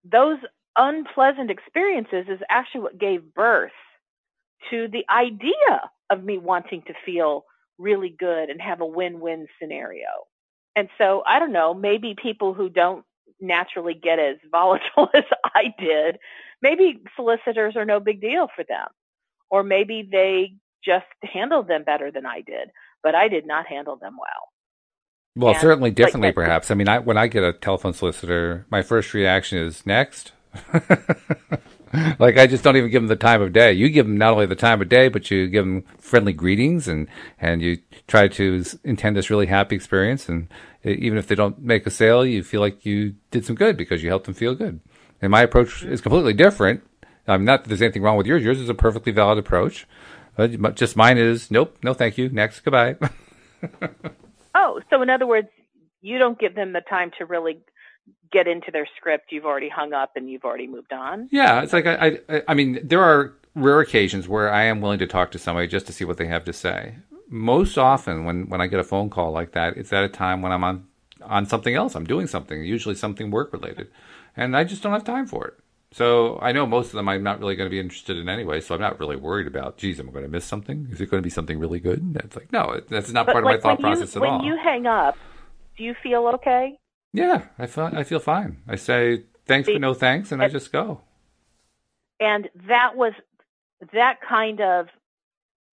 those unpleasant experiences is actually what gave birth to the idea of me wanting to feel really good and have a win-win scenario. And so I don't know, maybe people who don't naturally get as volatile as I did, maybe solicitors are no big deal for them or maybe they just handled them better than I did, but I did not handle them well. Well, and certainly differently, like, perhaps. I mean, I, when I get a telephone solicitor, my first reaction is next. like I just don't even give them the time of day. You give them not only the time of day, but you give them friendly greetings and and you try to intend this really happy experience. And even if they don't make a sale, you feel like you did some good because you helped them feel good. And my approach is completely different. I'm not that there's anything wrong with yours. Yours is a perfectly valid approach. Uh, just mine is nope, no, thank you. Next, goodbye. oh, so in other words, you don't give them the time to really get into their script. You've already hung up and you've already moved on. Yeah, it's like I, I, I mean, there are rare occasions where I am willing to talk to somebody just to see what they have to say. most often when when I get a phone call like that, it's at a time when I'm on on something else. I'm doing something, usually something work related, and I just don't have time for it. So I know most of them I'm not really going to be interested in anyway. So I'm not really worried about. Geez, am I going to miss something? Is it going to be something really good? And it's like no, that's not but part like, of my thought process you, at when all. When you hang up, do you feel okay? Yeah, I feel I feel fine. I say thanks See, but no thanks, and I just go. And that was that kind of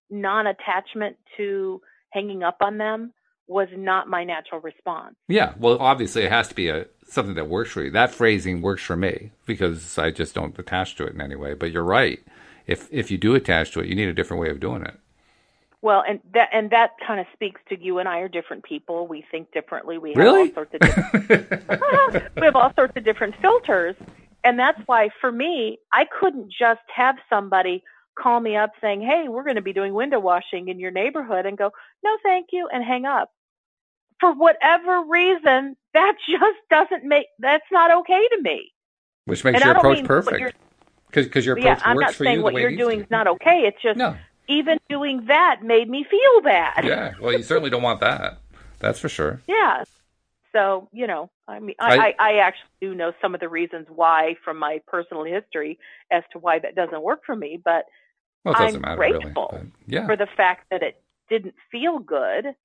non-attachment to hanging up on them was not my natural response. Yeah, well, obviously it has to be a something that works for you. That phrasing works for me because I just don't attach to it in any way. But you're right. If if you do attach to it, you need a different way of doing it. Well, and that and that kind of speaks to you and I are different people. We think differently. We have really? all sorts of different, we have all sorts of different filters, and that's why for me, I couldn't just have somebody call me up saying, "Hey, we're going to be doing window washing in your neighborhood," and go, "No, thank you," and hang up. For whatever reason, that just doesn't make that's not okay to me. Which makes And your approach perfect. Because your approach yeah, I'm not saying what you're doing is not okay. It's just No. even doing that made me feel bad. Yeah. Well, you certainly don't want that. That's for sure. Yeah. So, you know, I mean, I- I, I, actually do know some of the reasons why from my personal history as to why that doesn't work for me, but Well, I'm matter grateful really. But yeah. for the fact that it didn't feel good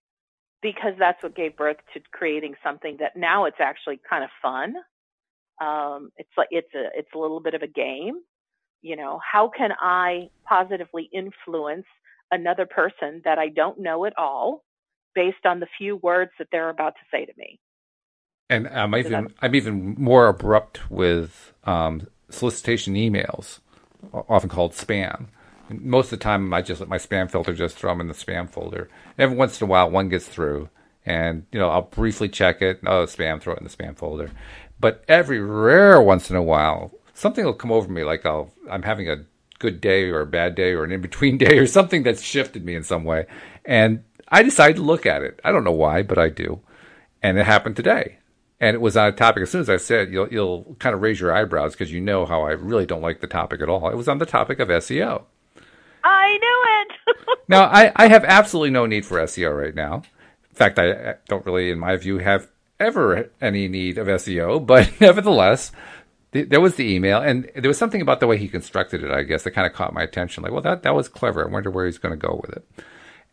because that's what gave birth to creating something that now it's actually kind of fun. Um, it's like, it's a, it's a little bit of a game. You know, how can I positively influence another person that I don't know at all based on the few words that they're about to say to me? And I'm even I'm even more abrupt with um, solicitation emails, often called spam. Most of the time, I just let my spam filter just throw them in the spam folder. Every once in a while, one gets through, and you know I'll briefly check it. Oh, spam, throw it in the spam folder. But every rare once in a while, something will come over me, like I'll I'm having a good day or a bad day or an in between day or something that's shifted me in some way, and I decide to look at it. I don't know why, but I do, and it happened today and it was on a topic. As soon as I said, you'll you'll kind of raise your eyebrows because you know how I really don't like the topic at all. It was on the topic of SEO. I knew it. Now, I, I have absolutely no need for SEO right now. In fact, I don't really, in my view, have ever any need of SEO. But nevertheless, the, there was the email, and there was something about the way he constructed it. I guess that kind of caught my attention. Like, well, that that was clever. I wonder where he's going to go with it.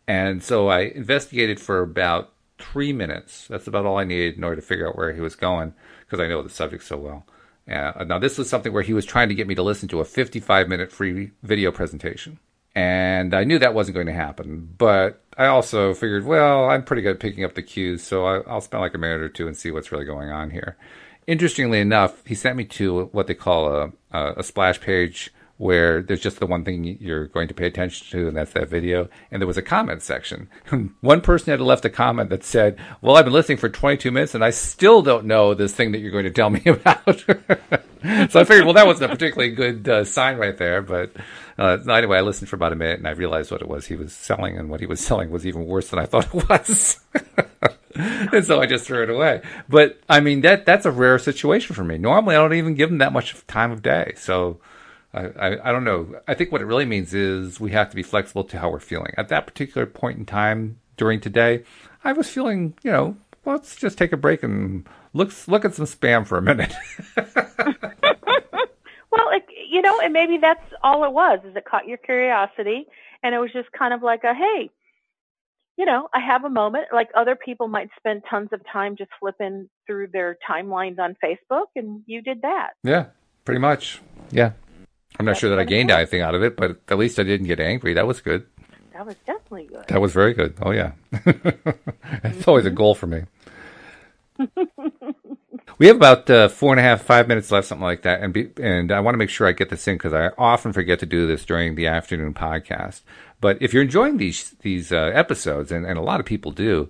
And so I investigated for about three minutes. That's about all I needed in order to figure out where he was going because I know the subject so well. Uh, now, this was something where he was trying to get me to listen to a 55 minute free video presentation. And I knew that wasn't going to happen. But I also figured, well, I'm pretty good at picking up the cues, so I, I'll spend like a minute or two and see what's really going on here. Interestingly enough, he sent me to what they call a, a, a splash page where there's just the one thing you're going to pay attention to, and that's that video. And there was a comment section. one person had left a comment that said, Well, I've been listening for 22 minutes, and I still don't know this thing that you're going to tell me about. so I figured, well, that wasn't a particularly good uh, sign right there. But uh, anyway, I listened for about a minute, and I realized what it was he was selling, and what he was selling was even worse than I thought it was. and so I just threw it away. But I mean that that's a rare situation for me. Normally, I don't even give them that much time of day. So I, I, I don't know. I think what it really means is we have to be flexible to how we're feeling at that particular point in time during today. I was feeling, you know, let's just take a break and look look at some spam for a minute. well, it, you know, and maybe that's all it was. Is it caught your curiosity, and it was just kind of like a hey, you know, I have a moment. Like other people might spend tons of time just flipping through their timelines on Facebook, and you did that. yeah, pretty much. Yeah. I'm not That's sure that I gained anything out of it, but at least I didn't get angry. That was good. That was definitely good. That was very good. Oh yeah, it's always a goal for me. we have about uh, four and a half, five minutes left, something like that, and be, and I want to make sure I get this in because I often forget to do this during the afternoon podcast. But if you're enjoying these these uh, episodes, and, and a lot of people do,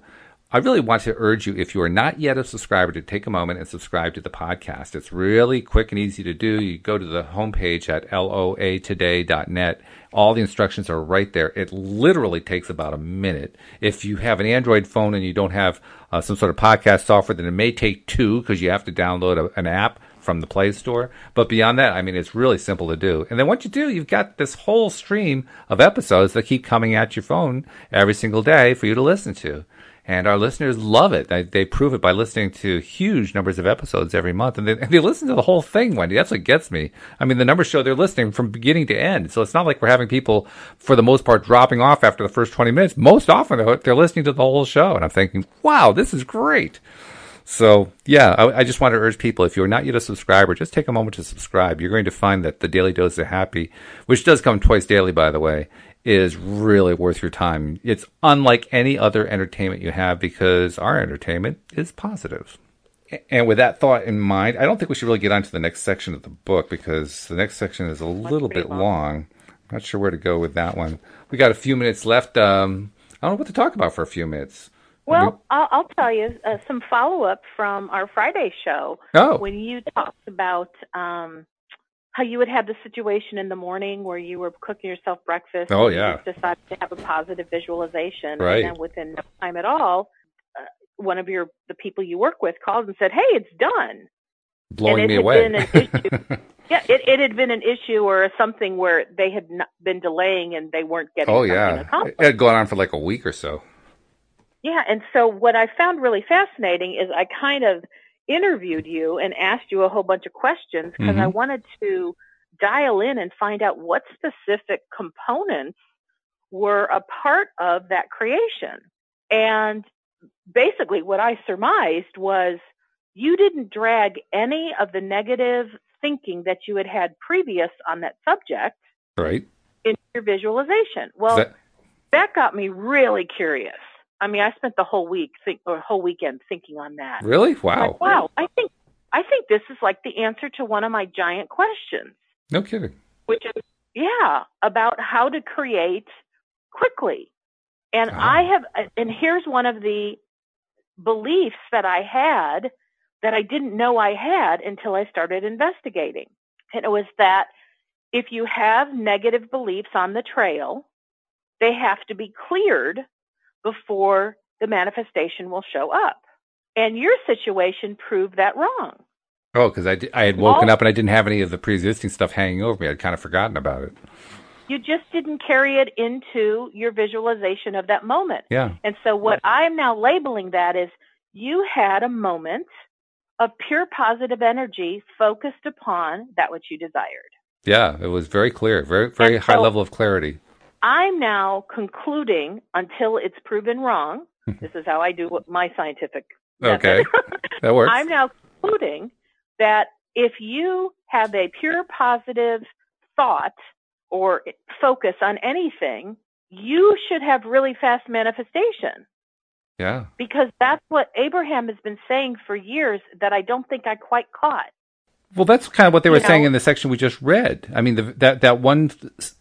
I really want to urge you, if you are not yet a subscriber, to take a moment and subscribe to the podcast. It's really quick and easy to do. You go to the homepage at loatoday.net. All the instructions are right there. It literally takes about a minute. If you have an Android phone and you don't have uh, some sort of podcast software, then it may take two because you have to download a, an app from the Play Store. But beyond that, I mean, it's really simple to do. And then once you do, you've got this whole stream of episodes that keep coming at your phone every single day for you to listen to. And our listeners love it. They, they prove it by listening to huge numbers of episodes every month. And they, and they listen to the whole thing, Wendy. That's what gets me. I mean, the numbers show they're listening from beginning to end. So it's not like we're having people, for the most part, dropping off after the first 20 minutes. Most often, they're listening to the whole show. And I'm thinking, wow, this is great. So yeah, I, I, just want to urge people, if you're not yet a subscriber, just take a moment to subscribe. You're going to find that the Daily Dose of Happy, which does come twice daily, by the way, is really worth your time. It's unlike any other entertainment you have because our entertainment is positive. And with that thought in mind, I don't think we should really get on to the next section of the book because the next section is a little bit long. long. I'm not sure where to go with that one. We got a few minutes left. Um, I don't know what to talk about for a few minutes. Well, I'll, I'll tell you uh, some follow up from our Friday show. Oh. When you talked about um, how you would have the situation in the morning where you were cooking yourself breakfast. Oh yeah. You decided to have a positive visualization, right. and then within no time at all, uh, one of your the people you work with called and said, "Hey, it's done." Blowing and me away. yeah, it, it had been an issue or something where they had not been delaying and they weren't getting. Oh yeah, accomplished. it had gone on for like a week or so. Yeah, and so what I found really fascinating is I kind of interviewed you and asked you a whole bunch of questions because mm-hmm. I wanted to dial in and find out what specific components were a part of that creation. And basically, what I surmised was you didn't drag any of the negative thinking that you had had previous on that subject right into your visualization. Well, that-, that got me really curious. I mean, I spent the whole week think, or whole weekend thinking on that. Really? Wow. Like, wow. I think I think this is like the answer to one of my giant questions. No kidding. Which is yeah, about how to create quickly. And ah. I have and here's one of the beliefs that I had that I didn't know I had until I started investigating. And it was that if you have negative beliefs on the trail, they have to be cleared before the manifestation will show up. And your situation proved that wrong. Oh, because I, I had woken up and I didn't have any of the pre existing stuff hanging over me. I'd kind of forgotten about it. You just didn't carry it into your visualization of that moment. Yeah. And so, what I'm now labeling that is you had a moment of pure positive energy focused upon that which you desired. Yeah, it was very clear, very, very high level of clarity. I'm now concluding until it's proven wrong. Mm-hmm. this is how I do my scientific. Okay, that works. I'm now concluding that if you have a pure positive thought or focus on anything, you should have really fast manifestation. Yeah. Because that's what Abraham has been saying for years that I don't think I quite caught. Well, that's kind of what they were you saying know? in the section we just read. I mean, the, that that one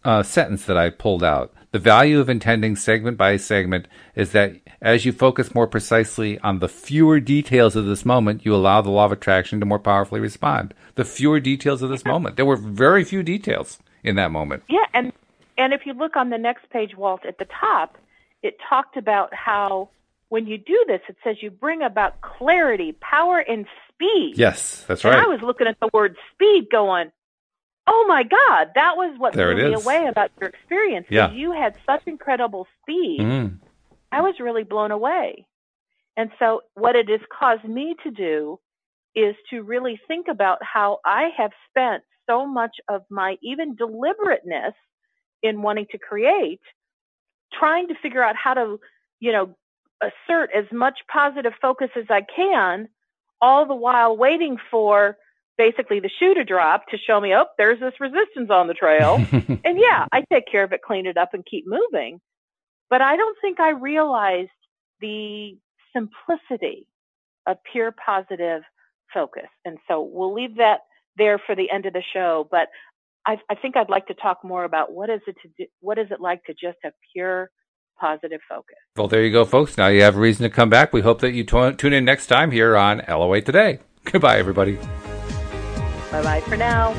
uh, sentence that I pulled out. The value of intending segment by segment is that as you focus more precisely on the fewer details of this moment, you allow the law of attraction to more powerfully respond. The fewer details of this yeah. moment. There were very few details in that moment. Yeah, and and if you look on the next page, Walt, at the top, it talked about how when you do this, it says you bring about clarity, power, and speed. Yes, that's right. And I was looking at the word speed going, oh my God, that was what there blew me away about your experience. Yeah. You had such incredible speed. Mm. I was really blown away. And so what it has caused me to do is to really think about how I have spent so much of my even deliberateness in wanting to create, trying to figure out how to, you know, assert as much positive focus as I can, all the while waiting for basically the shoe to drop to show me, oh, there's this resistance on the trail. and yeah, I take care of it, clean it up, and keep moving. But I don't think I realized the simplicity of pure positive focus. And so we'll leave that there for the end of the show. But I, I think I'd like to talk more about what is it to do, what is it like to just have pure positive focus. Well, there you go, folks. Now you have a reason to come back. We hope that you t- tune in next time here on LOA Today. Goodbye, everybody. Bye bye for now.